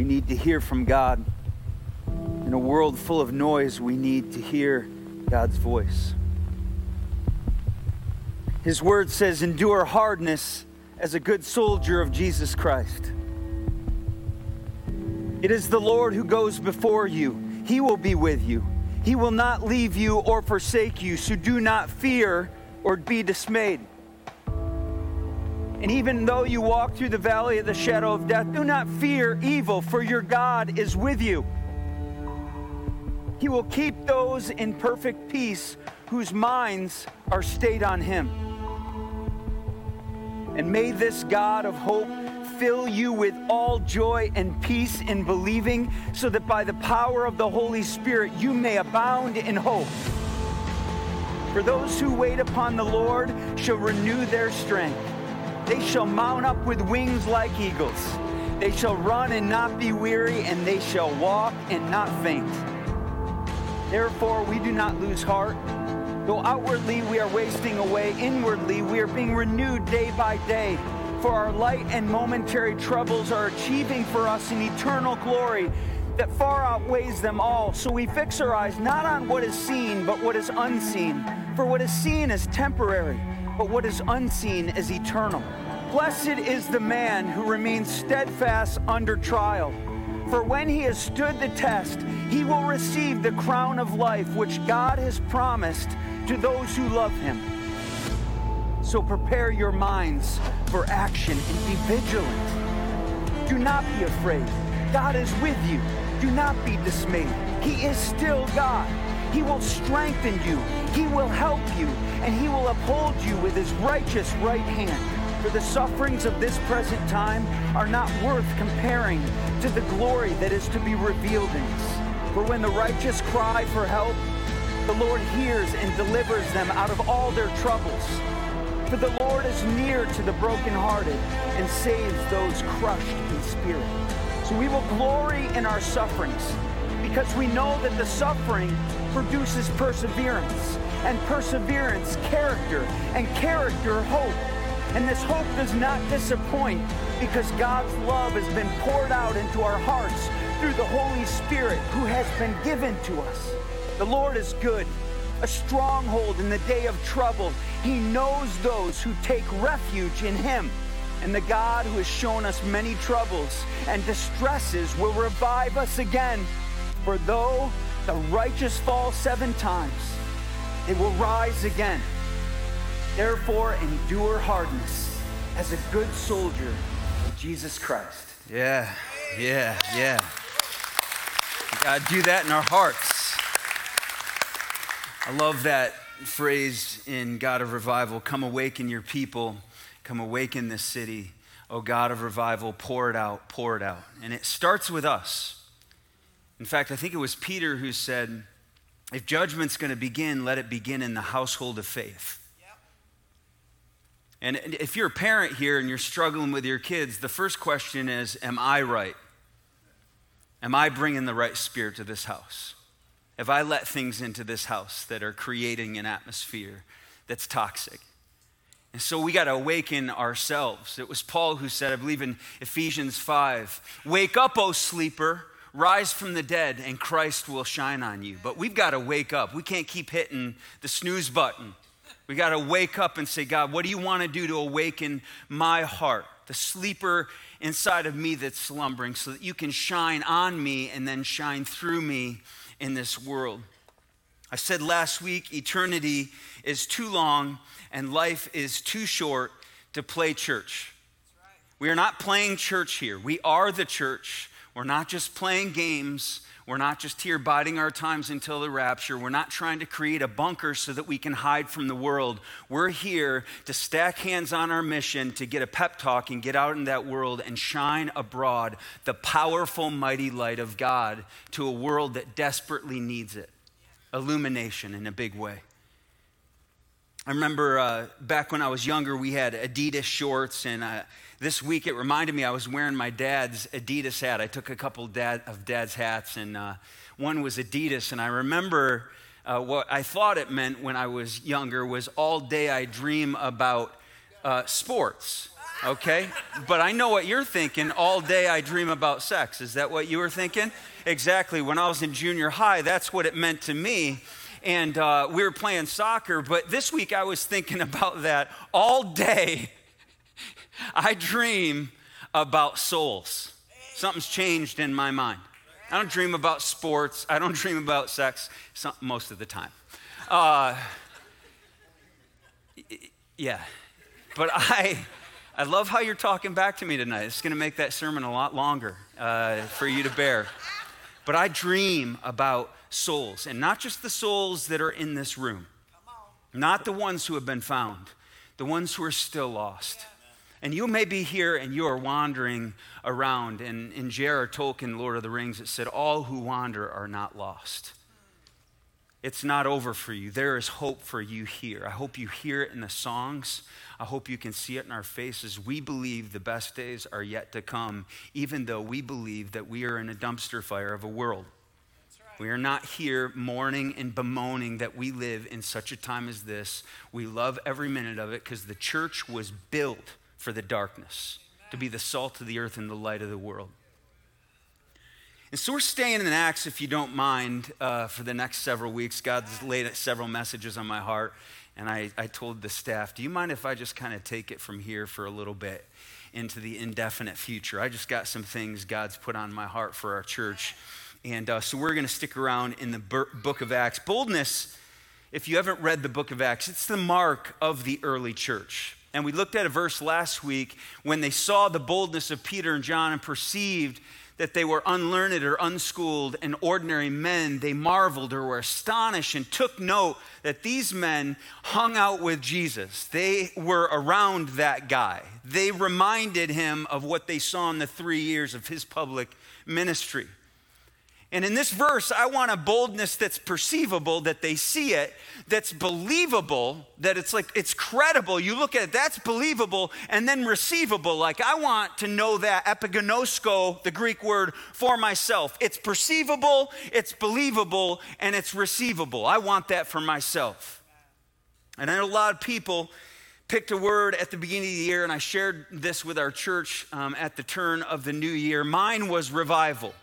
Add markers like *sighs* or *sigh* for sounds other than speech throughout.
We need to hear from God. In a world full of noise, we need to hear God's voice. His word says, Endure hardness as a good soldier of Jesus Christ. It is the Lord who goes before you, He will be with you. He will not leave you or forsake you, so do not fear or be dismayed. And even though you walk through the valley of the shadow of death, do not fear evil, for your God is with you. He will keep those in perfect peace whose minds are stayed on Him. And may this God of hope fill you with all joy and peace in believing, so that by the power of the Holy Spirit you may abound in hope. For those who wait upon the Lord shall renew their strength. They shall mount up with wings like eagles. They shall run and not be weary, and they shall walk and not faint. Therefore, we do not lose heart. Though outwardly we are wasting away, inwardly we are being renewed day by day. For our light and momentary troubles are achieving for us an eternal glory that far outweighs them all. So we fix our eyes not on what is seen, but what is unseen. For what is seen is temporary, but what is unseen is eternal. Blessed is the man who remains steadfast under trial. For when he has stood the test, he will receive the crown of life which God has promised to those who love him. So prepare your minds for action and be vigilant. Do not be afraid. God is with you. Do not be dismayed. He is still God. He will strengthen you. He will help you. And he will uphold you with his righteous right hand. For the sufferings of this present time are not worth comparing to the glory that is to be revealed in us. For when the righteous cry for help, the Lord hears and delivers them out of all their troubles. For the Lord is near to the brokenhearted and saves those crushed in spirit. So we will glory in our sufferings because we know that the suffering produces perseverance, and perseverance, character, and character, hope. And this hope does not disappoint because God's love has been poured out into our hearts through the Holy Spirit who has been given to us. The Lord is good, a stronghold in the day of trouble. He knows those who take refuge in Him. And the God who has shown us many troubles and distresses will revive us again. For though the righteous fall seven times, they will rise again. Therefore, endure hardness as a good soldier of Jesus Christ. Yeah, yeah, yeah. God, do that in our hearts. I love that phrase in God of Revival come awaken your people, come awaken this city. Oh God of revival, pour it out, pour it out. And it starts with us. In fact, I think it was Peter who said, if judgment's going to begin, let it begin in the household of faith. And if you're a parent here and you're struggling with your kids, the first question is Am I right? Am I bringing the right spirit to this house? Have I let things into this house that are creating an atmosphere that's toxic? And so we got to awaken ourselves. It was Paul who said, I believe in Ephesians 5, Wake up, O sleeper, rise from the dead, and Christ will shine on you. But we've got to wake up. We can't keep hitting the snooze button. We got to wake up and say, God, what do you want to do to awaken my heart, the sleeper inside of me that's slumbering, so that you can shine on me and then shine through me in this world? I said last week, eternity is too long and life is too short to play church. We are not playing church here. We are the church. We're not just playing games. We're not just here biding our times until the rapture. We're not trying to create a bunker so that we can hide from the world. We're here to stack hands on our mission to get a pep talk and get out in that world and shine abroad the powerful, mighty light of God to a world that desperately needs it. Illumination in a big way. I remember uh, back when I was younger, we had Adidas shorts, and uh, this week it reminded me I was wearing my dad's Adidas hat. I took a couple dad, of dad's hats, and uh, one was Adidas, and I remember uh, what I thought it meant when I was younger was all day I dream about uh, sports. okay? But I know what you're thinking. All day I dream about sex. Is that what you were thinking? Exactly. When I was in junior high, that's what it meant to me. And uh, we were playing soccer, but this week I was thinking *laughs* about that all day. I dream about souls. Something's changed in my mind. I don't dream about sports. I don't *laughs* dream about sex most of the time. Uh, yeah. But I, I love how you're talking back to me tonight. It's going to make that sermon a lot longer uh, for you to bear. But I dream about souls, and not just the souls that are in this room, not the ones who have been found, the ones who are still lost. And you may be here and you are wandering around. And in J.R.R. Tolkien, Lord of the Rings, it said, All who wander are not lost. It's not over for you. There is hope for you here. I hope you hear it in the songs. I hope you can see it in our faces. We believe the best days are yet to come, even though we believe that we are in a dumpster fire of a world. We are not here mourning and bemoaning that we live in such a time as this. We love every minute of it because the church was built for the darkness, to be the salt of the earth and the light of the world. And so we're staying in Acts, if you don't mind, uh, for the next several weeks. God's laid several messages on my heart. And I, I told the staff, do you mind if I just kind of take it from here for a little bit into the indefinite future? I just got some things God's put on my heart for our church. And uh, so we're going to stick around in the book of Acts. Boldness, if you haven't read the book of Acts, it's the mark of the early church. And we looked at a verse last week when they saw the boldness of Peter and John and perceived that they were unlearned or unschooled and ordinary men, they marveled or were astonished and took note that these men hung out with Jesus. They were around that guy. They reminded him of what they saw in the three years of his public ministry. And in this verse, I want a boldness that's perceivable, that they see it, that's believable, that it's like it's credible. You look at it, that's believable, and then receivable. Like I want to know that epiginosko, the Greek word for myself. It's perceivable, it's believable, and it's receivable. I want that for myself. And I know a lot of people picked a word at the beginning of the year, and I shared this with our church um, at the turn of the new year. Mine was revival.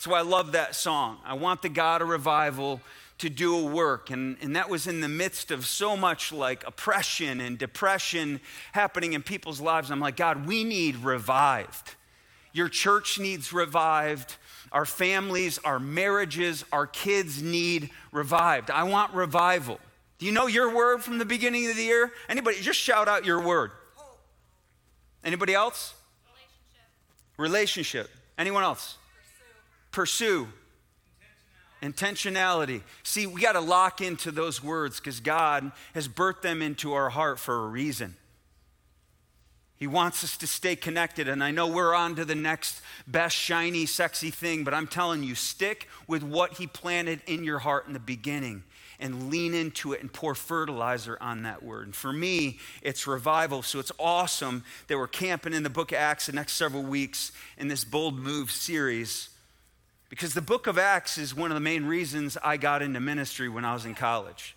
That's why I love that song. I want the God of revival to do a work. And, and that was in the midst of so much like oppression and depression happening in people's lives. I'm like, God, we need revived. Your church needs revived. Our families, our marriages, our kids need revived. I want revival. Do you know your word from the beginning of the year? Anybody, just shout out your word. Anybody else? Relationship. Relationship. Anyone else? Pursue. Intentionality. See, we got to lock into those words because God has birthed them into our heart for a reason. He wants us to stay connected. And I know we're on to the next best, shiny, sexy thing, but I'm telling you, stick with what He planted in your heart in the beginning and lean into it and pour fertilizer on that word. And for me, it's revival. So it's awesome that we're camping in the book of Acts the next several weeks in this Bold Move series. Because the book of Acts is one of the main reasons I got into ministry when I was in college.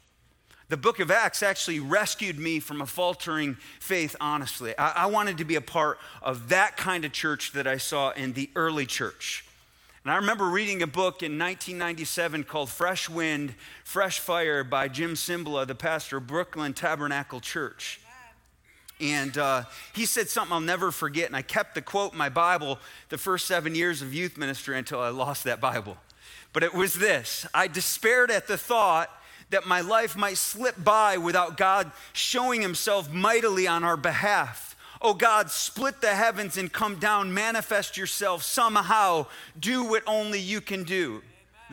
The book of Acts actually rescued me from a faltering faith, honestly. I, I, wanted to be a part of that kind of church that I saw in the early church. And I remember reading a book in 1997 called Fresh Wind, Fresh Fire by Jim Cymbala, the pastor of Brooklyn Tabernacle Church. And uh, he said something I'll never forget. And I kept the quote in my Bible the first seven years of youth ministry until I lost that Bible. But it was this I despaired at the thought that my life might slip by without God showing himself mightily on our behalf. Oh God, split the heavens and come down, manifest yourself somehow, do what only you can do.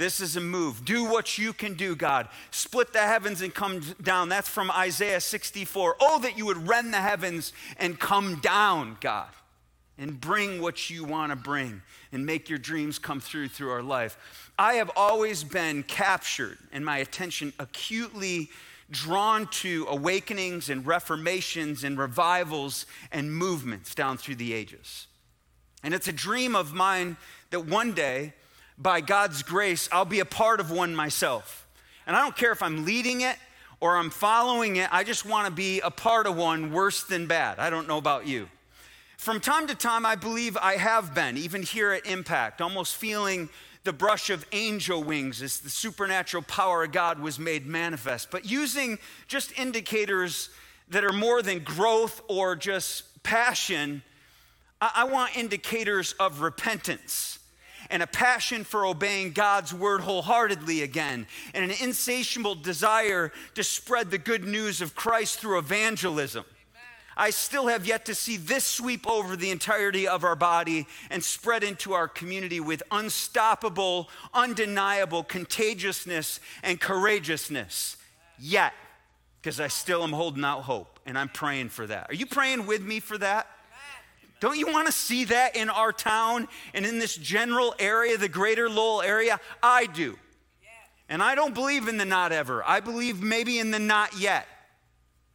This is a move. Do what you can do, God. Split the heavens and come down. That's from Isaiah 64. Oh, that you would rend the heavens and come down, God, and bring what you want to bring and make your dreams come through through our life. I have always been captured and my attention acutely drawn to awakenings and reformations and revivals and movements down through the ages. And it's a dream of mine that one day by God's grace, I'll be a part of one myself. And I don't care if I'm leading it or I'm following it, I just want to be a part of one worse than bad. I don't know about you. From time to time, I believe I have been, even here at Impact, almost feeling the brush of angel wings as the supernatural power of God was made manifest. But using just indicators that are more than growth or just passion, I, want indicators of repentance and a passion for obeying God's word wholeheartedly again, and an insatiable desire to spread the good news of Christ through evangelism. I still have yet to see this sweep over the entirety of our body and spread into our community with unstoppable, undeniable contagiousness and courageousness. Yet, because I still am holding out hope and I'm praying for that. Are you praying with me for that? Don't you want to see that in our town and in this general area, the greater Lowell area? I do. And I don't believe in the not ever. I believe maybe in the not yet.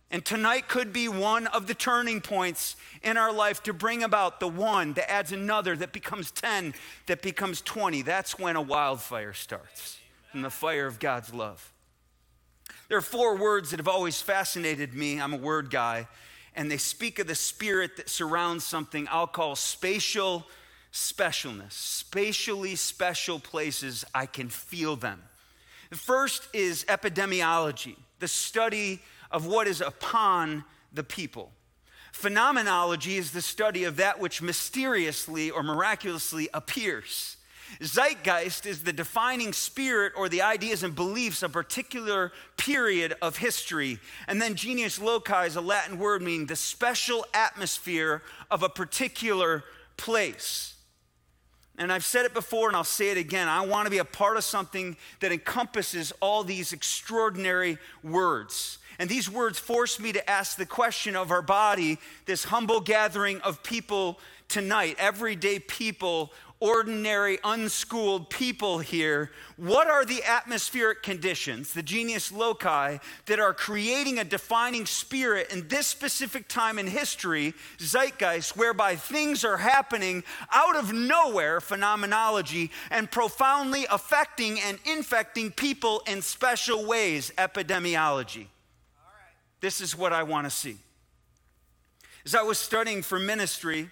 And tonight could be one of the turning points in our life to bring about the one that adds another, that becomes 10, that becomes 20. That's when a wildfire starts from the fire of God's love. There are four words that have always fascinated me. I'm a word guy. And they speak of the spirit that surrounds something I'll call spatial specialness. Spatially special places, I can feel them. The first is epidemiology, the study of what is upon the people. Phenomenology is the study of that which mysteriously or miraculously appears. Zeitgeist is the defining spirit or the ideas and beliefs of a particular period of history. And then genius loci is a Latin word meaning the special atmosphere of a particular place. And I've said it before and I'll say it again. I want to be a part of something that encompasses all these extraordinary words. And these words force me to ask the question of our body, this humble gathering of people tonight, everyday people, ordinary, unschooled people here. What are the atmospheric conditions, the genius loci, that are creating a defining spirit in this specific time in history, zeitgeist, whereby things are happening out of nowhere, phenomenology, and profoundly affecting and infecting people in special ways, epidemiology? This is what I want to see. As I was studying for ministry,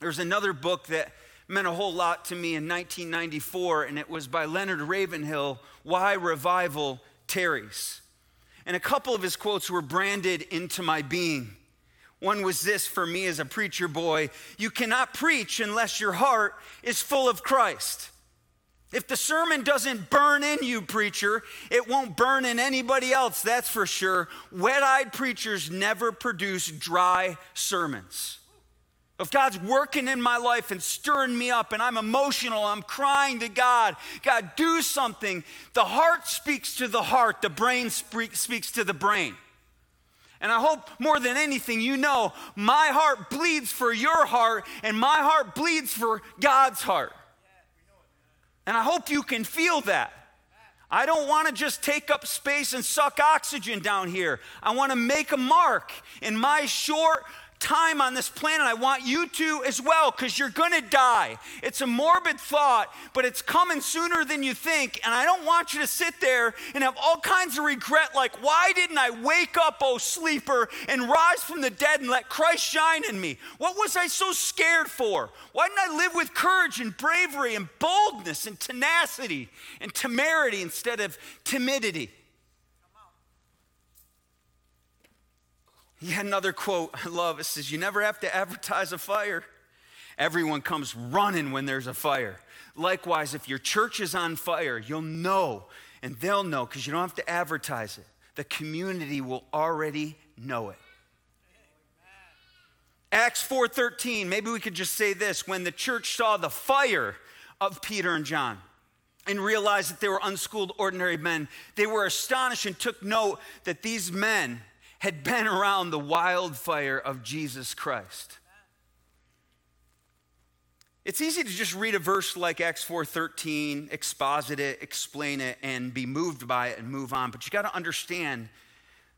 there was another book that meant a whole lot to me in 1994, and it was by Leonard Ravenhill Why Revival Tarries. And a couple of his quotes were branded into my being. One was this for me as a preacher boy You cannot preach unless your heart is full of Christ. If the sermon doesn't burn in you, preacher, it won't burn in anybody else, that's for sure. Wet eyed preachers never produce dry sermons. If God's working in my life and stirring me up and I'm emotional, I'm crying to God, God, do something. The heart speaks to the heart, the brain speaks to the brain. And I hope more than anything, you know my heart bleeds for your heart and my heart bleeds for God's heart. And I hope you can feel that. I don't want to just take up space and suck oxygen down here. I want to make a mark in my short time on this planet. I want you to as well because you're going to die. It's a morbid thought, but it's coming sooner than you think. And I don't want you to sit there and have all kinds of regret like, why didn't I wake up, oh sleeper, and rise from the dead and let Christ shine in me? What was I so scared for? Why didn't I live with courage and bravery and boldness and tenacity and temerity instead of timidity? Had another quote I love. It says, You never have to advertise a fire. Everyone comes running when there's a fire. Likewise, if your church is on fire, you'll know and they'll know because you don't have to advertise it. The community will already know it. Acts 4:13, maybe we could just say this, when the church saw the fire of Peter and John and realized that they were unschooled ordinary men, they were astonished and took note that these men had been around the wildfire of Jesus Christ. It's easy to just read a verse like Acts 4:13, exposit it, explain it and be moved by it and move on, but you got to understand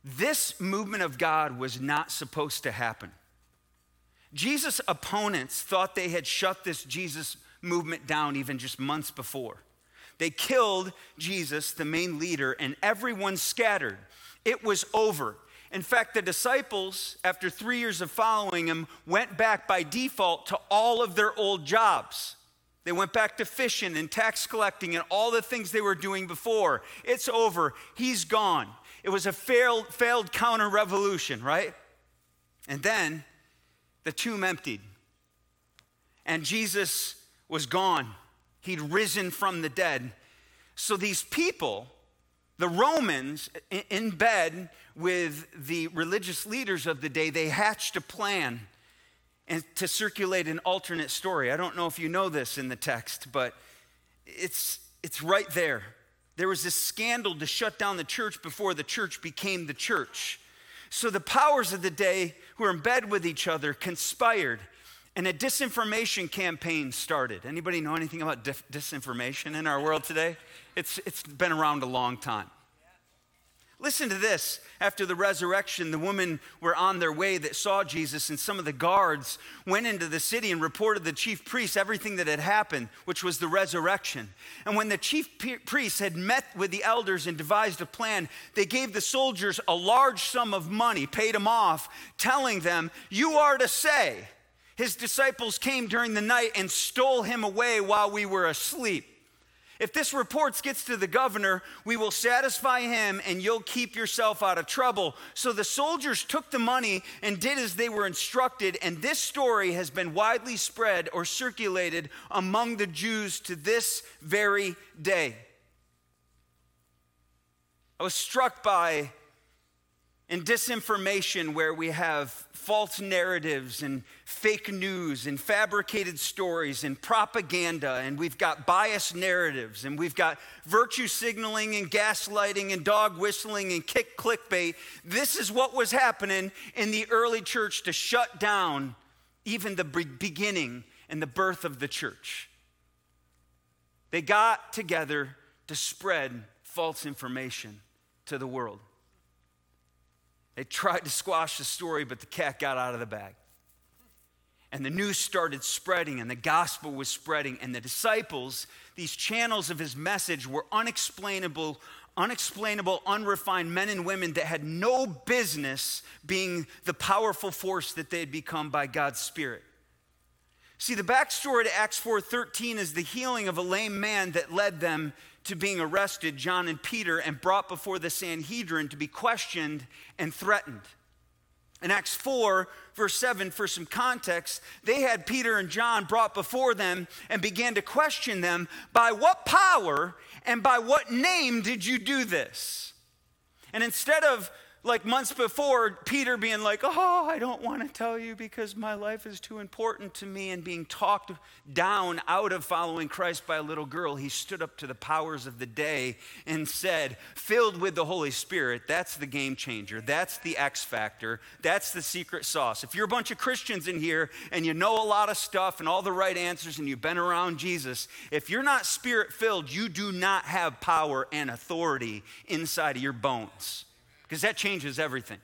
this movement of God was not supposed to happen. Jesus' opponents thought they had shut this Jesus movement down even just months before. They killed Jesus, the main leader, and everyone scattered. It was over. In fact, the disciples, after three years of following him, went back by default to all of their old jobs. They went back to fishing and tax collecting and all the things they were doing before. It's over. He's gone. It was a failed, failed counter revolution, right? And then the tomb emptied. And Jesus was gone. He'd risen from the dead. So these people, the Romans, in bed with the religious leaders of the day, they hatched a plan and to circulate an alternate story. I don't know if you know this in the text, but it's, it's right there. There was this scandal to shut down the church before the church became the church. So the powers of the day who were in bed with each other conspired and a disinformation campaign started. Anybody know anything about disinformation in our world today? It's, it's been around a long time. Listen to this. After the resurrection, the women were on their way that saw Jesus, and some of the guards went into the city and reported the chief priests everything that had happened, which was the resurrection. And when the chief priests had met with the elders and devised a plan, they gave the soldiers a large sum of money, paid them off, telling them, You are to say, his disciples came during the night and stole him away while we were asleep. If this report gets to the governor, we will satisfy him and you'll keep yourself out of trouble. So the soldiers took the money and did as they were instructed, and this story has been widely spread or circulated among the Jews to this very day. I was struck by in disinformation where we have false narratives and fake news and fabricated stories and propaganda and we've got biased narratives and we've got virtue signaling and gaslighting and dog whistling and kick clickbait. This is what was happening in the early church to shut down even the beginning and the birth of the church. They got together to spread false information to the world they tried to squash the story, but the cat got out of the bag. And the news started spreading, and the gospel was spreading, and the disciples, these channels of his message, were unexplainable, unexplainable, unrefined men and women that had no business being the powerful force that they had become by God's Spirit. See, the backstory to Acts 4:13 is the healing of a lame man that led them to being arrested, John and Peter, and brought before the Sanhedrin to be questioned and threatened. In Acts 4, verse 7, for some context, they had Peter and John brought before them and began to question them by what power and by what name did you do this? And instead of like months before, Peter being like, Oh, I don't want to tell you because my life is too important to me, and being talked down out of following Christ by a little girl, he stood up to the powers of the day and said, Filled with the Holy Spirit, that's the game changer. That's the X factor. That's the secret sauce. If you're a bunch of Christians in here and you know a lot of stuff and all the right answers and you've been around Jesus, if you're not spirit filled, you do not have power and authority inside of your bones because that changes everything.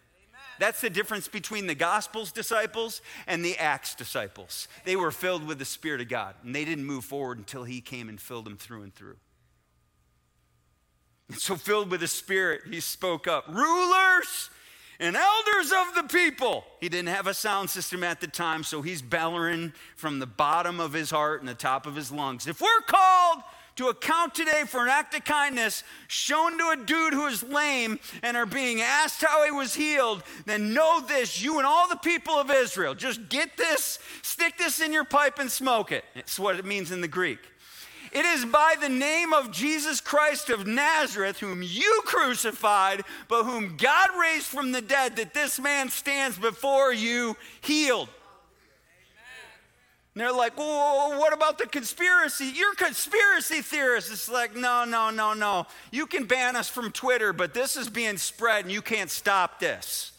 That's the difference between the Gospels disciples and the Acts disciples. They were filled with the Spirit of God, and they didn't move forward until He came and filled them through and through. And so, filled with the Spirit, He spoke up Rulers and elders of the people. He didn't have a sound system at the time, so he's bellowing from the bottom of his heart and the top of his lungs. If we're called to account today for an act of kindness shown to a dude who is lame and are being asked how he was healed, then know this, you and all the people of Israel, just get this, stick this in your pipe and smoke it. It's what it means in the Greek. It is by the name of Jesus Christ of Nazareth, whom you crucified, but whom God raised from the dead, that this man stands before you healed. And they're like, well, what about the conspiracy? You're conspiracy theorists. It's like, no, no, no, no. You can ban us from Twitter, but this is being spread and you can't stop this.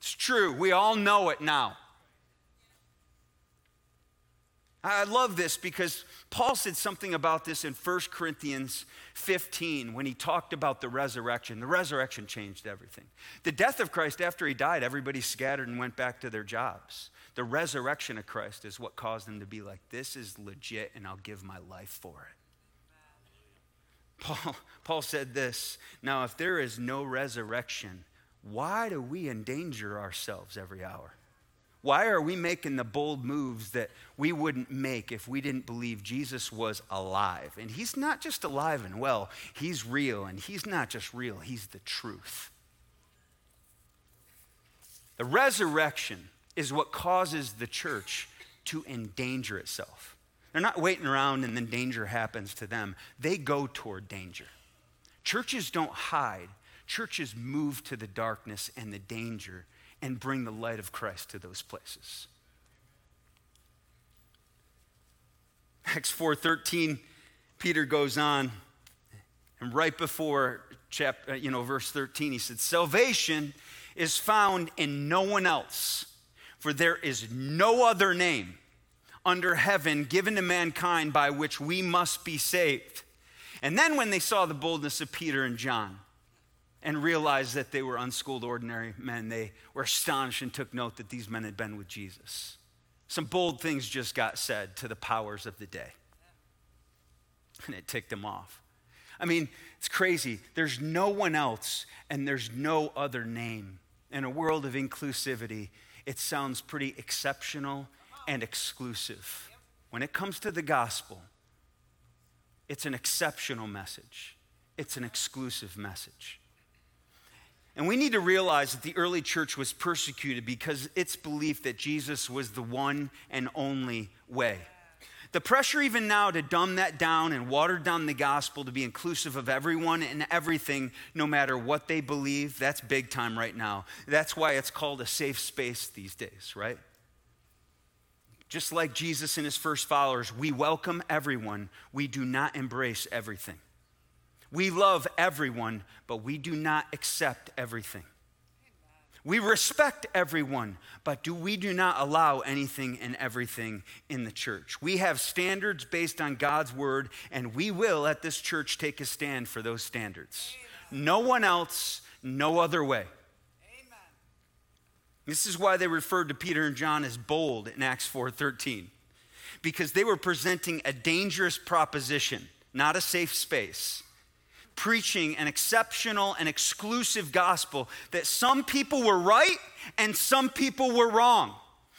It's true. We all know it now. I love this because Paul said something about this in 1 Corinthians 15 when he talked about the resurrection. The resurrection changed everything. The death of Christ after he died, everybody scattered and went back to their jobs. The resurrection of Christ is what caused them to be like, this is legit and I'll give my life for it. Paul, Paul said this Now, if there is no resurrection, why do we endanger ourselves every hour? Why are we making the bold moves that we wouldn't make if we didn't believe Jesus was alive? And he's not just alive and well, he's real. And he's not just real, he's the truth. The resurrection is what causes the church to endanger itself. They're not waiting around and then danger happens to them, they go toward danger. Churches don't hide, churches move to the darkness and the danger and bring the light of Christ to those places. Acts 4:13 Peter goes on and right before chapter uh, you know verse 13 he said salvation is found in no one else for there is no other name under heaven given to mankind by which we must be saved. And then when they saw the boldness of Peter and John, and realized that they were unschooled, ordinary men. They were astonished and took note that these men had been with Jesus. Some bold things just got said to the powers of the day, and it ticked them off. I mean, it's crazy. There's no one else, and there's no other name. In a world of inclusivity, it sounds pretty exceptional and exclusive. When it comes to the gospel, it's an exceptional message, it's an exclusive message. And we need to realize that the early church was persecuted because its belief that Jesus was the one and only way. The pressure, even now, to dumb that down and water down the gospel to be inclusive of everyone and everything, no matter what they believe, that's big time right now. That's why it's called a safe space these days, right? Just like Jesus and his first followers, we welcome everyone, we do not embrace everything. We love everyone, but we do not accept everything. We respect everyone, but do we do not allow anything and everything in the church. We have standards based on God's word, and we will at this church take a stand for those standards. No one else, no other way. This is why they referred to Peter and John as bold in Acts 4:13. Because they were presenting a dangerous proposition, not a safe space preaching an exceptional and exclusive gospel that some people were right and some people were wrong.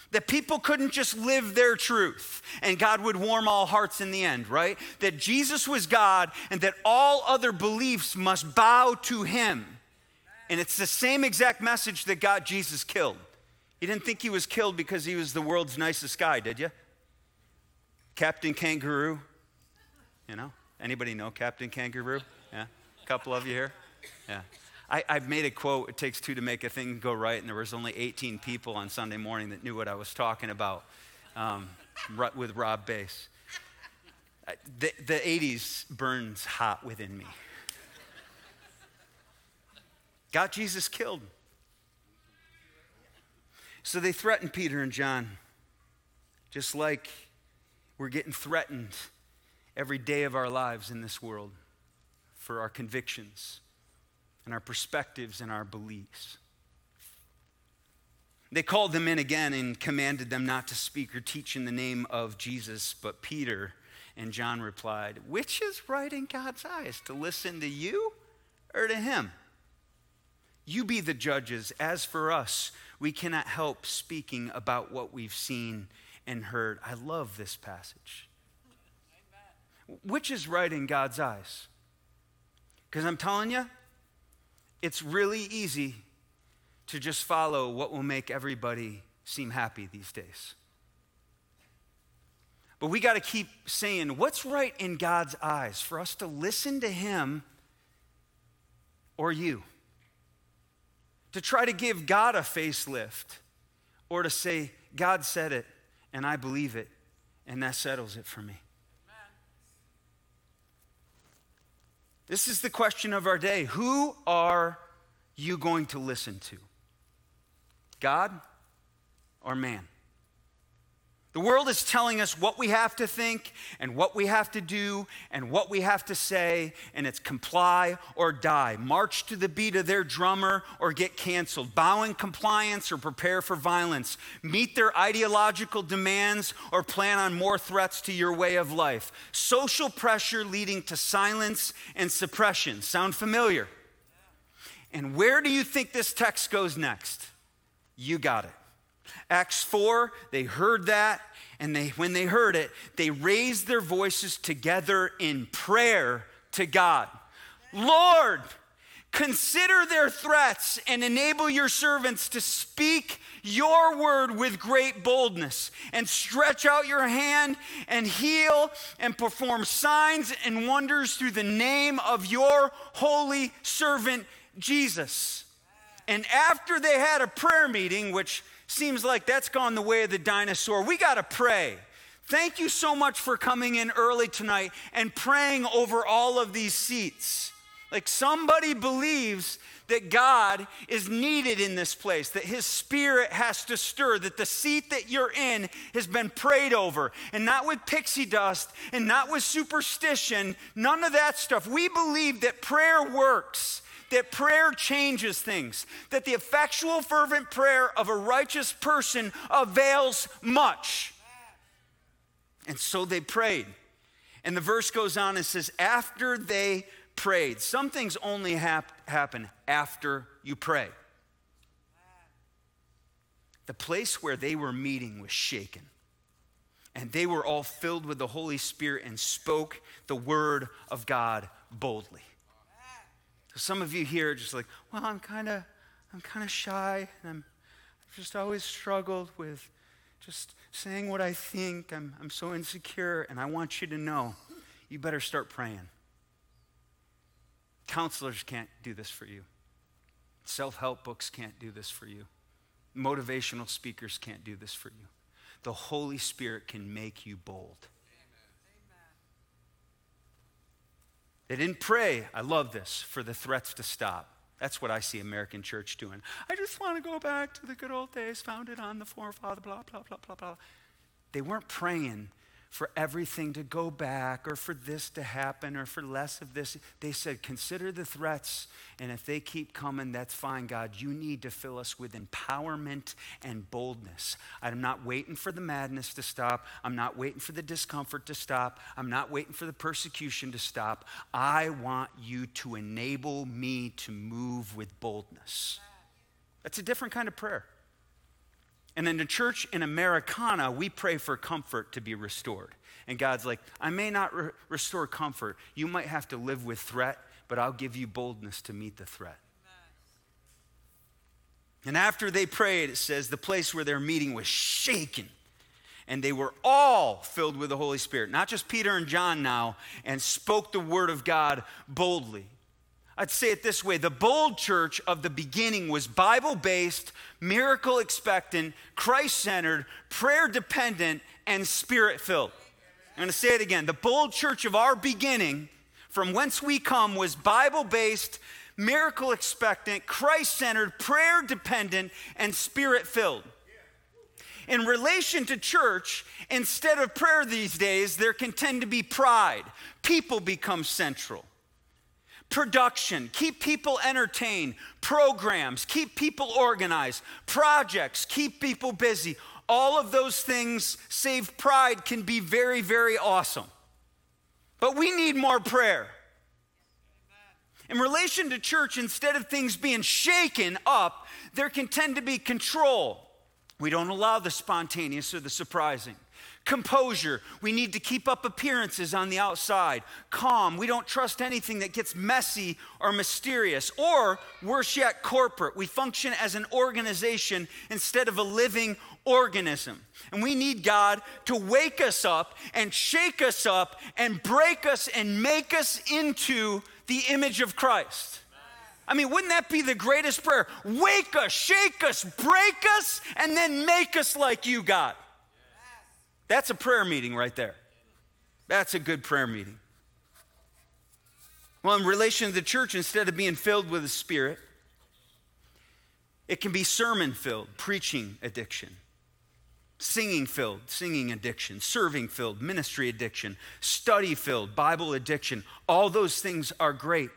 That people couldn't just live their truth and God would warm all hearts in the end, right? That Jesus was God and that all other beliefs must bow to him. And it's the same exact message that got Jesus killed. You didn't think he was killed because he was the world's nicest guy, did you? Captain Kangaroo? You know? Anybody know Captain Kangaroo? Yeah? A couple of you here? Yeah. I, have made a quote, it takes two to make a thing go right, and there was only 18 people on Sunday morning that knew what I was talking about um, with Rob Base. The, the 80s burns hot within me. Got Jesus killed. So they threatened Peter and John, just like we're getting threatened every day of our lives in this world for our convictions and our perspectives and our beliefs. They called them in again and commanded them not to speak or teach in the name of Jesus. But Peter and John replied, Which is right in God's eyes, to listen to you or to him? You be the judges. As for us, we cannot help speaking about what we've seen and heard. I love this passage. Which is right in God's eyes? Because I'm telling you, it's really easy to just follow what will make everybody seem happy these days. But we got to keep saying what's right in God's eyes for us to listen to Him or you. To try to give God a facelift or to say, God said it and I believe it and that settles it for me. This is the question of our day. Who are you going to listen to? God or man? The world is telling us what we have to think and what we have to do and what we have to say, and it's comply or die. March to the beat of their drummer or get canceled. Bow in compliance or prepare for violence. Meet their ideological demands or plan on more threats to your way of life. Social pressure leading to silence and suppression. Sound familiar? And where do you think this text goes next? You got it. Acts 4, they heard that, and they, when they heard it, they raised their voices together in prayer to God. Lord, consider their threats and enable your servants to speak your word with great boldness and stretch out your hand and heal and perform signs and wonders through the name of your holy servant Jesus. And after they had a prayer meeting, which seems like that's gone the way of the dinosaur, we got to pray. Thank you so much for coming in early tonight and praying over all of these seats. Like somebody believes that God is needed in this place, that His Spirit has to stir, that the seat that you're in has been prayed over, and not with pixie dust and not with superstition, none of that stuff. We believe that prayer works. That prayer changes things, that the effectual, fervent prayer of a righteous person avails much. And so they prayed. And the verse goes on and says, After they prayed. Some things only hap- happen after you pray. The place where they were meeting was shaken. And they were all filled with the Holy Spirit and spoke the word of God boldly. So some of you here are just like, well, I'm kind of I'm kind of shy and I'm I've just always struggled with just saying what I think. I'm, I'm so insecure, and I want you to know you better start praying. Counselors can't do this for you. Self help books can't do this for you. Motivational speakers can't do this for you. The Holy Spirit can make you bold. They didn't pray, I love this, for the threats to stop. That's what I see American church doing. I just want to go back to the good old days founded on the forefather, blah, blah, blah, blah, blah. They weren't praying for everything to go back or for this to happen or for less of this. They said, consider the threats, and if they keep coming, that's fine, God. You need to fill us with empowerment and boldness. I'm not waiting for the madness to stop. I'm not waiting for the discomfort to stop. I'm not waiting for the persecution to stop. I want you to enable me to move with boldness. That's a different kind of prayer. And in the church in Americana, we pray for comfort to be restored. And God's like, I may not re- restore comfort. You might have to live with threat, but I'll give you boldness to meet the threat. And after they prayed, it says the place where their meeting was shaken. And they were all filled with the Holy Spirit, not just Peter and John now, and spoke the word of God boldly. I'd say it this way the bold church of the beginning was Bible based, miracle expectant, Christ centered, prayer dependent, and spirit filled. I'm going to say it again. The bold church of our beginning, from whence we come, was Bible based, miracle expectant, Christ centered, prayer dependent, and spirit filled. In relation to church, instead of prayer these days, there can tend to be pride. People become central production, keep people entertained, programs, keep people organized, projects, keep people busy. All of those things, save pride, can be very, very awesome. But we need more prayer. In relation to church, instead of things being shaken up, there can tend to be control. We don't allow the spontaneous or the surprising. Composure. We need to keep up appearances on the outside. Calm. We don't trust anything that gets messy or mysterious. Or, worse yet, corporate. We function as an organization instead of a living organism. And we need God to wake us up and shake us up and break us and make us into the image of Christ. I mean, wouldn't that be the greatest prayer? Wake us, shake us, break us, and then make us like you, God. That's a prayer meeting right there. That's a good prayer meeting. Well, in relation to the church, instead of being filled with the Spirit, it can be sermon filled, preaching addiction, singing filled, singing addiction, serving filled, ministry addiction, study filled, Bible addiction. All those things are great.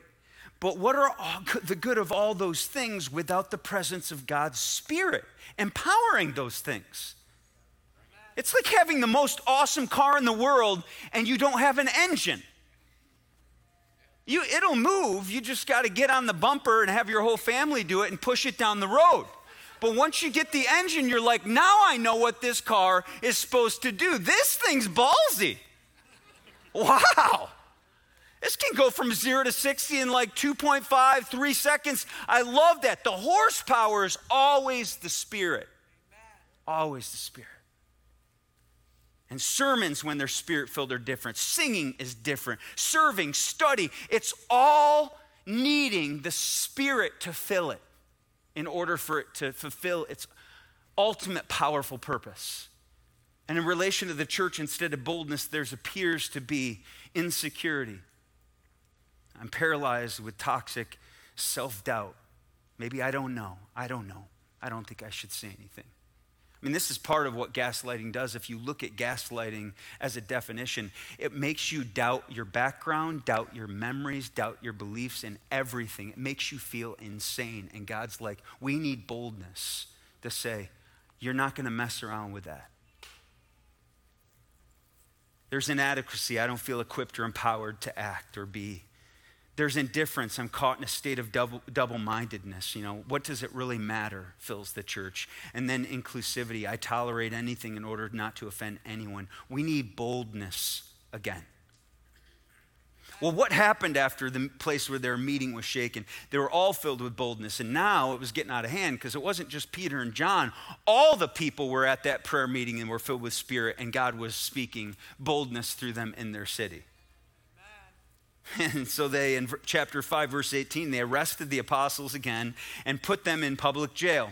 But what are the good of all those things without the presence of God's Spirit empowering those things? It's like having the most awesome car in the world and you don't have an engine. You, it'll move. You just got to get on the bumper and have your whole family do it and push it down the road. But once you get the engine, you're like, now I know what this car is supposed to do. This thing's ballsy. Wow. This can go from zero to 60 in like 2.5, three seconds. I love that. The horsepower is always the spirit. Always the spirit. And sermons, when they're spirit filled, are different. Singing is different. Serving, study, it's all needing the Spirit to fill it in order for it to fulfill its ultimate powerful purpose. And in relation to the church, instead of boldness, there's appears to be insecurity. I'm paralyzed with toxic self doubt. Maybe I don't know. I don't know. I don't think I should say anything. I mean, this is part of what gaslighting does. If you look at gaslighting as a definition, it makes you doubt your background, doubt your memories, doubt your beliefs, and everything. It makes you feel insane. And God's like, we need boldness to say, you're not going to mess around with that. There's inadequacy. I don't feel equipped or empowered to act or be. There's indifference. I'm caught in a state of double mindedness. You know, what does it really matter? fills the church. And then inclusivity. I tolerate anything in order not to offend anyone. We need boldness again. Well, what happened after the place where their meeting was shaken? They were all filled with boldness, and now it was getting out of hand because it wasn't just Peter and John. All the people were at that prayer meeting and were filled with spirit, and God was speaking boldness through them in their city. *laughs* And so they, in chapter 5, verse 18, they arrested the apostles again and put them in public jail.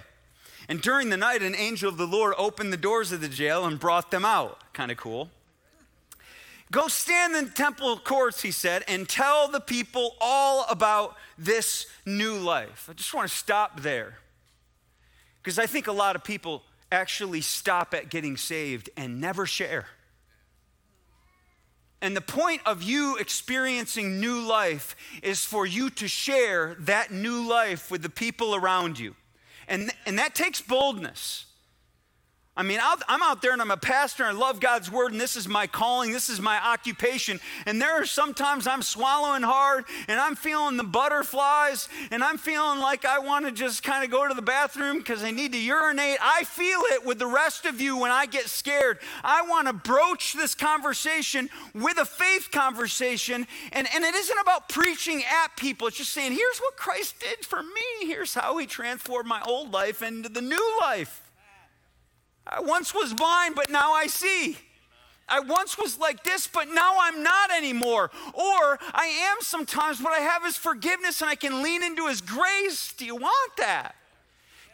And during the night, an angel of the Lord opened the doors of the jail and brought them out. Kind of cool. Go stand in the temple courts, he said, and tell the people all about this new life. I just want to stop there. Because I think a lot of people actually stop at getting saved and never share. And the point of you experiencing new life is for you to share that new life with the people around you. And, and that takes boldness. I mean, I'm out there and I'm a pastor and I love God's word and this is my calling, this is my occupation. And there are sometimes I'm swallowing hard and I'm feeling the butterflies and I'm feeling like I want to just kind of go to the bathroom because I need to urinate. I feel it with the rest of you when I get scared. I want to broach this conversation with a faith conversation. And, and it isn't about preaching at people, it's just saying, here's what Christ did for me, here's how he transformed my old life into the new life. I once was blind, but now I see. I once was like this, but now I'm not anymore. Or I am sometimes, what I have is forgiveness and I can lean into His grace. Do you want that?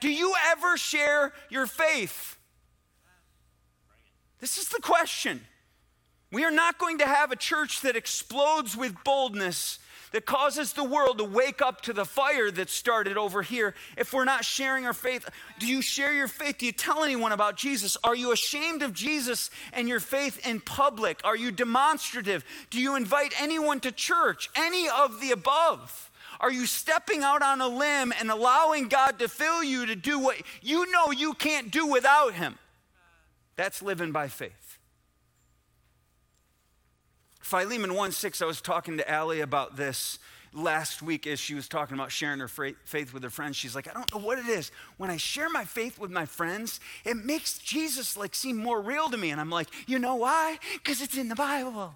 Do you ever share your faith? This is the question. We are not going to have a church that explodes with boldness that causes the world to wake up to the fire that started over here if we're not sharing our faith. Do you share your faith? Do you tell anyone about Jesus? Are you ashamed of Jesus and your faith in public? Are you demonstrative? Do you invite anyone to church? Any of the above? Are you stepping out on a limb and allowing God to fill you to do what you know you can't do without Him? That's living by faith. Philemon 1 6, I was talking to Allie about this last week as she was talking about sharing her faith with her friends. She's like, I don't know what it is. When I share my faith with my friends, it makes Jesus like seem more real to me. And I'm like, you know why? Because it's in the Bible.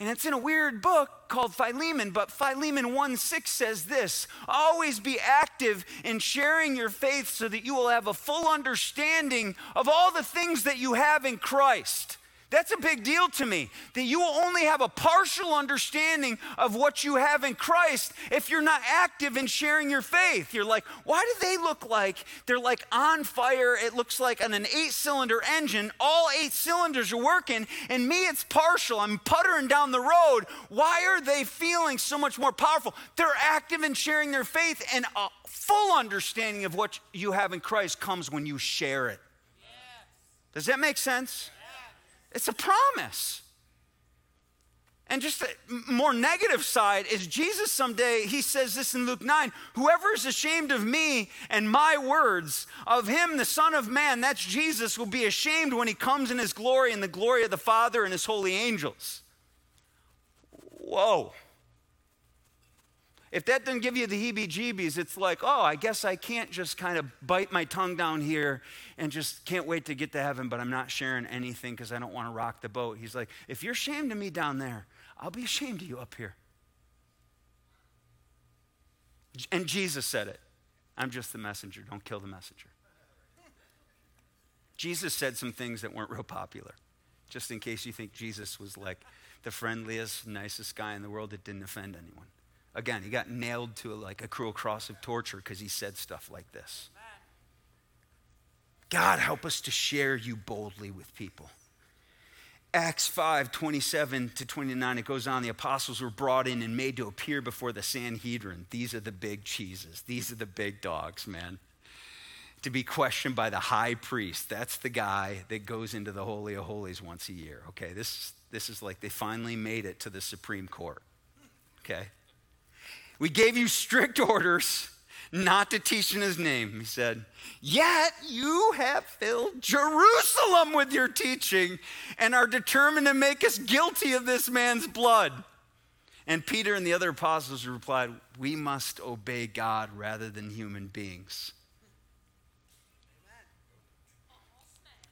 And it's in a weird book called Philemon, but Philemon 1 6 says this Always be active in sharing your faith so that you will have a full understanding of all the things that you have in Christ. That's a big deal to me that you will only have a partial understanding of what you have in Christ if you're not active in sharing your faith. You're like, why do they look like they're like on fire? It looks like on an eight cylinder engine, all eight cylinders are working, and me, it's partial. I'm puttering down the road. Why are they feeling so much more powerful? They're active in sharing their faith, and a full understanding of what you have in Christ comes when you share it. Yes. Does that make sense? It's a promise. And just the more negative side is Jesus someday, he says this in Luke 9 whoever is ashamed of me and my words, of him, the Son of Man, that's Jesus, will be ashamed when he comes in his glory and the glory of the Father and his holy angels. Whoa. If that doesn't give you the heebie jeebies, it's like, oh, I guess I can't just kind of bite my tongue down here and just can't wait to get to heaven, but I'm not sharing anything because I don't want to rock the boat. He's like, if you're ashamed of me down there, I'll be ashamed of you up here. And Jesus said it I'm just the messenger, don't kill the messenger. Jesus said some things that weren't real popular, just in case you think Jesus was like the friendliest, nicest guy in the world that didn't offend anyone. Again, he got nailed to a, like a cruel cross of torture because he said stuff like this. God, help us to share you boldly with people. Acts 5 27 to 29, it goes on. The apostles were brought in and made to appear before the Sanhedrin. These are the big cheeses, these are the big dogs, man. To be questioned by the high priest. That's the guy that goes into the Holy of Holies once a year. Okay, this, this is like they finally made it to the Supreme Court. Okay? We gave you strict orders not to teach in his name, he said. Yet you have filled Jerusalem with your teaching and are determined to make us guilty of this man's blood. And Peter and the other apostles replied, We must obey God rather than human beings.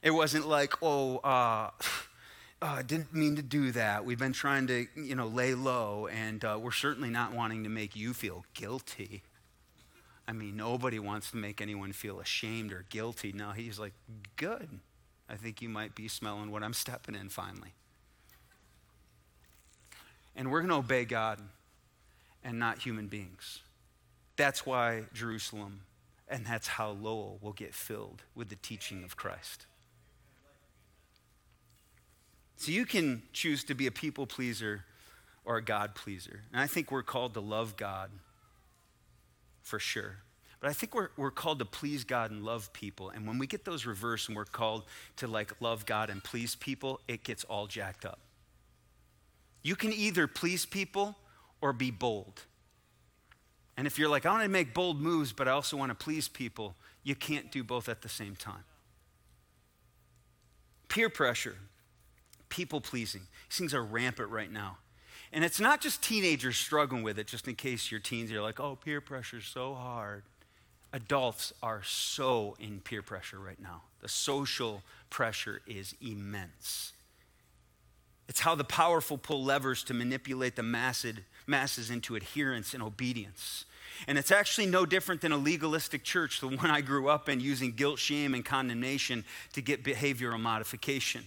It wasn't like, oh, uh, *laughs* oh, I didn't mean to do that. We've been trying to, you know, lay low, and uh, we're certainly not wanting to make you feel guilty. I mean, nobody wants to make anyone feel ashamed or guilty. No, he's like, good. I think you might be smelling what I'm stepping in finally. And we're going to obey God and not human beings. That's why Jerusalem and that's how Lowell will get filled with the teaching of Christ. So you can choose to be a people pleaser or a God pleaser. And I think we're called to love God for sure. But I think we're, we're called to please God and love people. And when we get those reversed and we're called to like love God and please people, it gets all jacked up. You can either please people or be bold. And if you're like, I want to make bold moves, but I also want to please people, you can't do both at the same time. Peer pressure, people pleasing, these things are rampant right now. And it's not just teenagers struggling with it, just in case your teens are like, oh, peer pressure is so hard. Adults are so in peer pressure right now. The social pressure is immense. It's how the powerful pull levers to manipulate the masses into adherence and obedience. And it's actually no different than a legalistic church, the one I grew up in, using guilt, shame, and condemnation to get behavioral modification.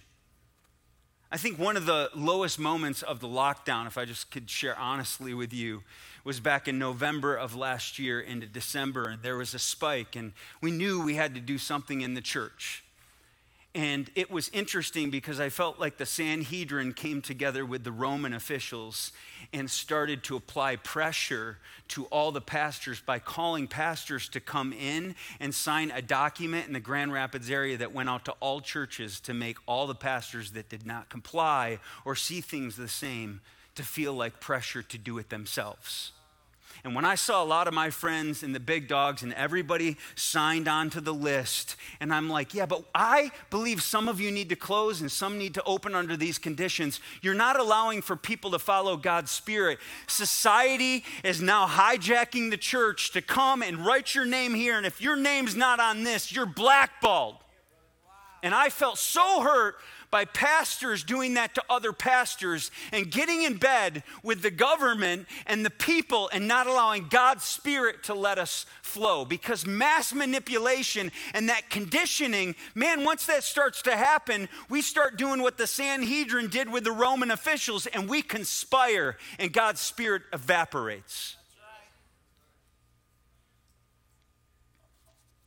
I think one of the lowest moments of the lockdown, if I just could share honestly with you, was back in November of last year into December, and there was a spike, and we knew we had to do something in the church. And it was interesting because I felt like the Sanhedrin came together with the Roman officials and started to apply pressure to all the pastors by calling pastors to come in and sign a document in the Grand Rapids area that went out to all churches to make all the pastors that did not comply or see things the same to feel like pressure to do it themselves. And when I saw a lot of my friends and the big dogs and everybody signed on to the list, and I'm like, yeah, but I believe some of you need to close and some need to open under these conditions. You're not allowing for people to follow God's Spirit. Society is now hijacking the church to come and write your name here, and if your name's not on this, you're blackballed. And I felt so hurt by pastors doing that to other pastors and getting in bed with the government and the people and not allowing God's Spirit to let us flow. Because mass manipulation and that conditioning, man, once that starts to happen, we start doing what the Sanhedrin did with the Roman officials and we conspire and God's Spirit evaporates.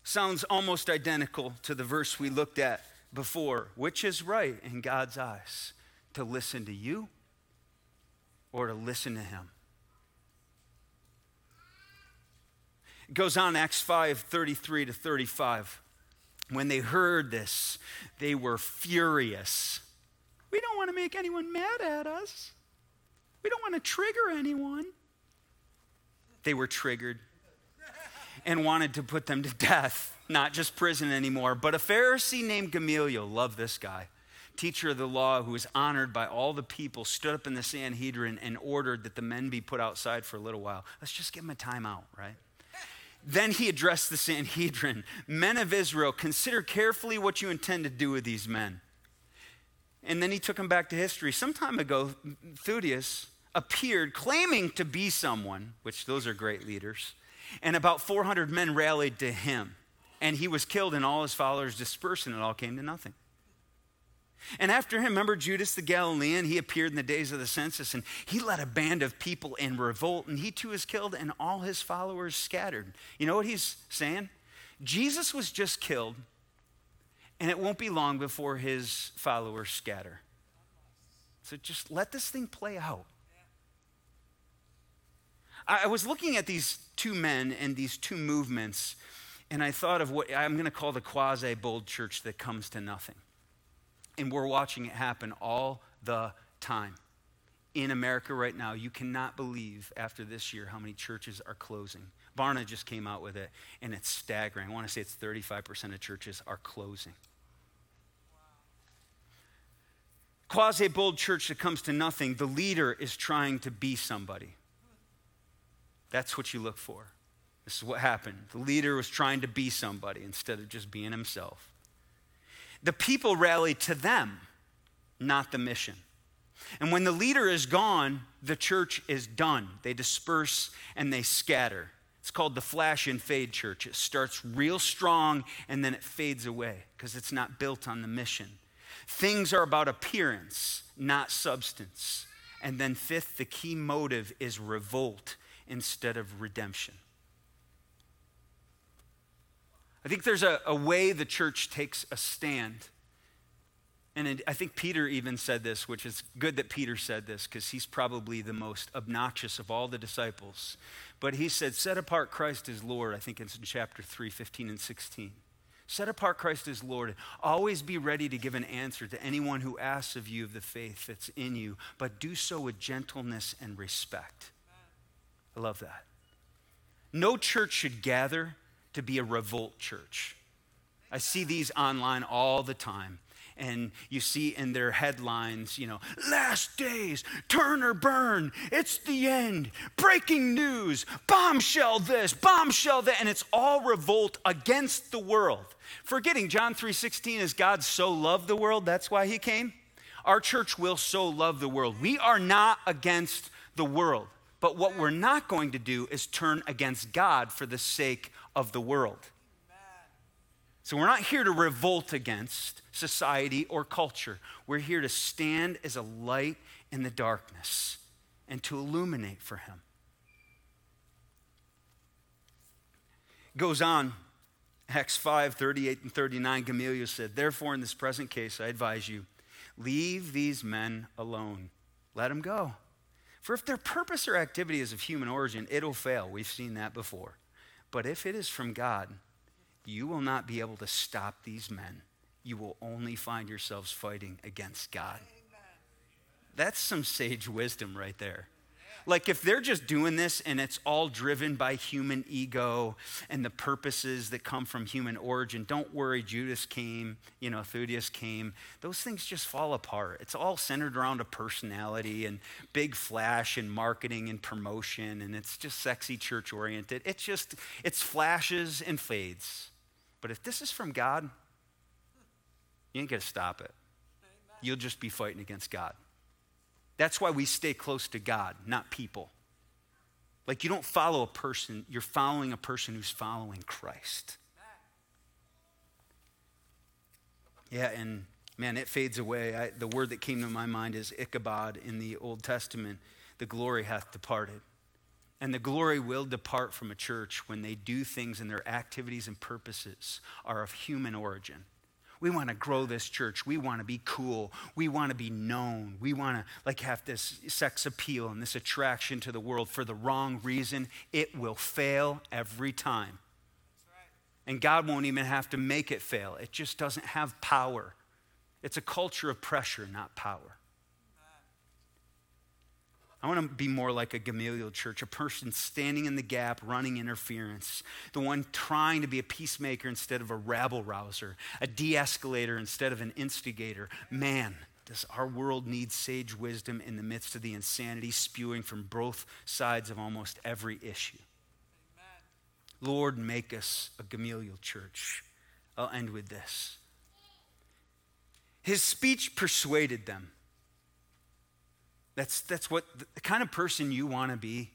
Sounds almost identical to the verse we looked at before which is right in God's eyes to listen to you or to listen to Him. It goes on, Acts 5 33 to 35. When they heard this, they were furious. We don't want to make anyone mad at us. We don't want to trigger anyone. They were triggered and wanted to put them to death not just prison anymore, but a Pharisee named Gamaliel, love this guy, teacher of the law who was honored by all the people, stood up in the Sanhedrin and ordered that the men be put outside for a little while. Let's just give him a timeout, right? Then he addressed the Sanhedrin Men of Israel, consider carefully what you intend to do with these men. And then he took them back to history. Some time ago, Theudius appeared claiming to be someone, which those are great leaders, and about 400 men rallied to him. And he was killed, and all his followers dispersed, and it all came to nothing. And after him, remember Judas the Galilean? He appeared in the days of the census and he led a band of people in revolt, and he too was killed, and all his followers scattered. You know what he's saying? Jesus was just killed, and it won't be long before his followers scatter. So just let this thing play out. I was looking at these two men and these two movements, and I thought of what I'm going to call the quasi bold church that comes to nothing. And we're watching it happen all the time. In America right now, you cannot believe after this year how many churches are closing. Barna just came out with it, and it's staggering. I want to say it's 35% of churches are closing. Quasi bold church that comes to nothing, the leader is trying to be somebody. That's what you look for. This is what happened. The leader was trying to be somebody instead of just being himself. The people rally to them, not the mission. And when the leader is gone, the church is done. They disperse and they scatter. It's called the flash and fade church. It starts real strong and then it fades away because it's not built on the mission. Things are about appearance, not substance. And then, fifth, the key motive is revolt instead of redemption. I think there's a, a way the church takes a stand. And it, I think Peter even said this, which is good that Peter said this because he's probably the most obnoxious of all the disciples. But he said, Set apart Christ as Lord. I think it's in chapter 3, 15 and 16. Set apart Christ as Lord. Always be ready to give an answer to anyone who asks of you of the faith that's in you, but do so with gentleness and respect. I love that. No church should gather to be a revolt church. I see these online all the time. And you see in their headlines, you know, last days, turn or burn, it's the end, breaking news, bombshell this, bombshell that, and it's all revolt against the world. Forgetting John 3:16 is God so loved the world, that's why he came. Our church will so love the world. We are not against the world. But what we're not going to do is turn against God for the sake of the world. So we're not here to revolt against society or culture. We're here to stand as a light in the darkness and to illuminate for Him. Goes on, Acts 5 38 and 39, Gamaliel said, Therefore, in this present case, I advise you, leave these men alone. Let them go. For if their purpose or activity is of human origin, it'll fail. We've seen that before. But if it is from God, you will not be able to stop these men. You will only find yourselves fighting against God. That's some sage wisdom right there. Like, if they're just doing this and it's all driven by human ego and the purposes that come from human origin, don't worry, Judas came, you know, Theudius came. Those things just fall apart. It's all centered around a personality and big flash and marketing and promotion, and it's just sexy church oriented. It's just, it's flashes and fades. But if this is from God, you ain't gonna stop it. You'll just be fighting against God. That's why we stay close to God, not people. Like you don't follow a person, you're following a person who's following Christ. Yeah, and man, it fades away. I, the word that came to my mind is Ichabod in the Old Testament. The glory hath departed. And the glory will depart from a church when they do things and their activities and purposes are of human origin. We want to grow this church. We want to be cool. We want to be known. We want to like have this sex appeal and this attraction to the world for the wrong reason. It will fail every time. And God won't even have to make it fail. It just doesn't have power. It's a culture of pressure, not power. I want to be more like a Gamaliel church, a person standing in the gap, running interference, the one trying to be a peacemaker instead of a rabble rouser, a de escalator instead of an instigator. Man, does our world need sage wisdom in the midst of the insanity spewing from both sides of almost every issue? Amen. Lord, make us a Gamaliel church. I'll end with this. His speech persuaded them. That's, that's what the kind of person you want to be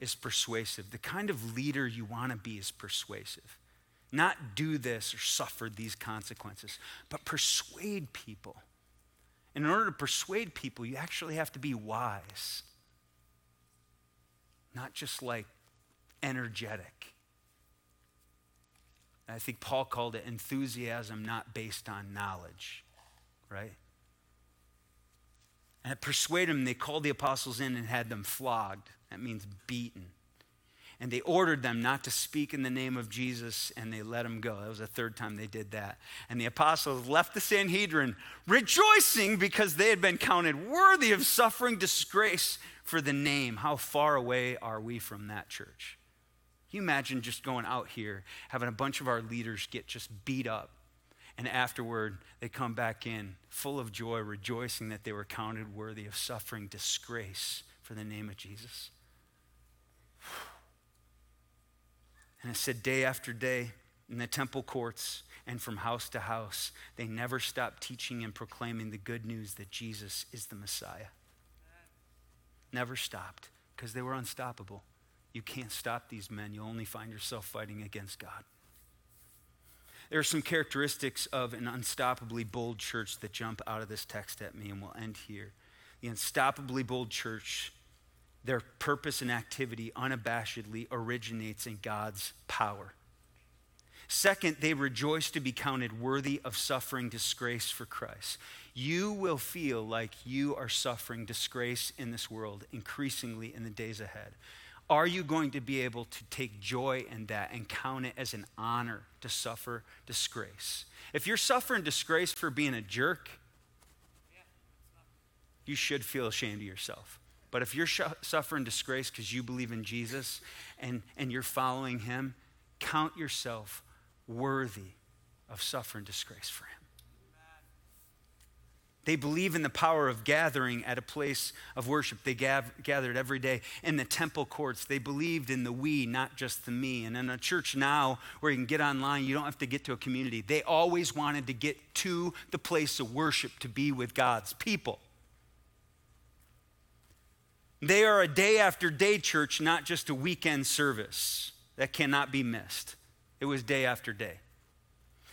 is persuasive. The kind of leader you want to be is persuasive. Not do this or suffer these consequences, but persuade people. And in order to persuade people, you actually have to be wise, not just like energetic. I think Paul called it enthusiasm not based on knowledge, right? And to persuade them, they called the apostles in and had them flogged. That means beaten. And they ordered them not to speak in the name of Jesus, and they let them go. That was the third time they did that. And the apostles left the Sanhedrin rejoicing because they had been counted worthy of suffering disgrace for the name. How far away are we from that church? Can you imagine just going out here, having a bunch of our leaders get just beat up and afterward, they come back in full of joy, rejoicing that they were counted worthy of suffering disgrace for the name of Jesus. *sighs* And it said, day after day, in the temple courts and from house to house, they never stopped teaching and proclaiming the good news that Jesus is the Messiah. Never stopped because they were unstoppable. You can't stop these men, you'll only find yourself fighting against God. There are some characteristics of an unstoppably bold church that jump out of this text at me, and we'll end here. The unstoppably bold church, their purpose and activity unabashedly originates in God's power. Second, they rejoice to be counted worthy of suffering disgrace for Christ. You will feel like you are suffering disgrace in this world increasingly in the days ahead. Are you going to be able to take joy in that and count it as an honor to suffer disgrace? If you're suffering disgrace for being a jerk, you should feel ashamed of yourself. But if you're sh- suffering disgrace because you believe in Jesus and, and you're following him, count yourself worthy of suffering disgrace for him. They believe in the power of gathering at a place of worship. They gav- gathered every day in the temple courts. They believed in the we, not just the me. And in a church now where you can get online, you don't have to get to a community. They always wanted to get to the place of worship to be with God's people. They are a day after day church, not just a weekend service that cannot be missed. It was day after day.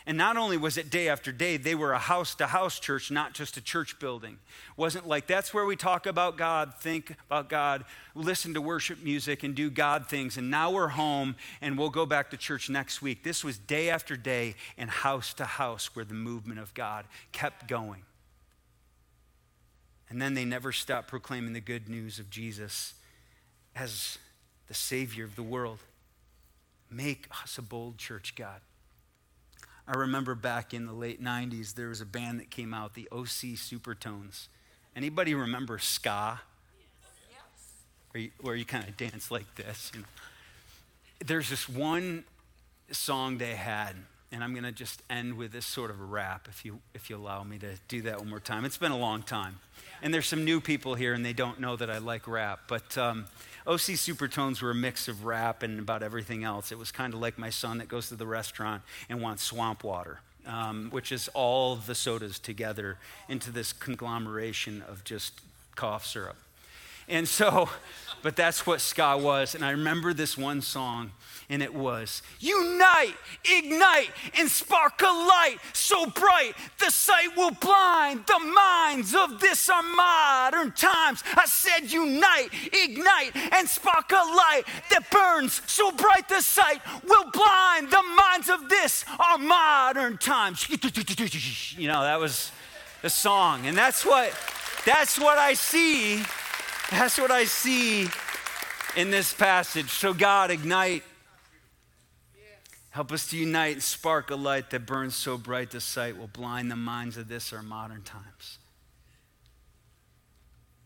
And not only was it day after day, they were a house to house church, not just a church building. It wasn't like that's where we talk about God, think about God, listen to worship music, and do God things. And now we're home and we'll go back to church next week. This was day after day and house to house where the movement of God kept going. And then they never stopped proclaiming the good news of Jesus as the Savior of the world. Make us a bold church, God. I remember back in the late 90s, there was a band that came out, the OC Supertones. Anybody remember ska? Where you, where you kind of dance like this. You know? There's this one song they had, and I'm going to just end with this sort of a rap, if you, if you allow me to do that one more time. It's been a long time. And there's some new people here, and they don't know that I like rap. But um, OC Supertones were a mix of rap and about everything else. It was kind of like my son that goes to the restaurant and wants swamp water, um, which is all the sodas together into this conglomeration of just cough syrup. And so, but that's what ska was. And I remember this one song and it was Unite, ignite, and spark a light so bright the sight will blind the minds of this our modern times. I said, Unite, ignite, and spark a light that burns so bright the sight will blind the minds of this our modern times. You know, that was the song. And that's what that's what I see. That's what I see in this passage. So God ignite Help us to unite and spark a light that burns so bright the sight will blind the minds of this our modern times.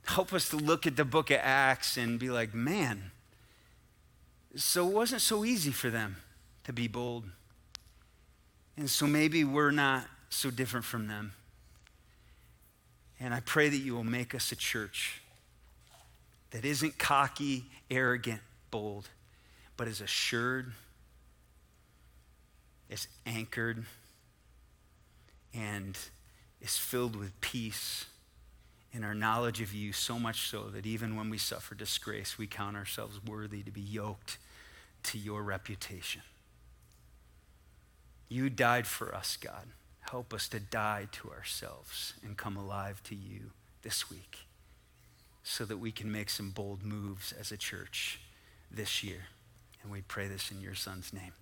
help us to look at the book of Acts and be like, man, so it wasn't so easy for them to be bold. And so maybe we're not so different from them. And I pray that you will make us a church that isn't cocky, arrogant, bold, but is assured, is anchored, and is filled with peace in our knowledge of you, so much so that even when we suffer disgrace, we count ourselves worthy to be yoked to your reputation. You died for us, God. Help us to die to ourselves and come alive to you this week so that we can make some bold moves as a church this year. And we pray this in your son's name.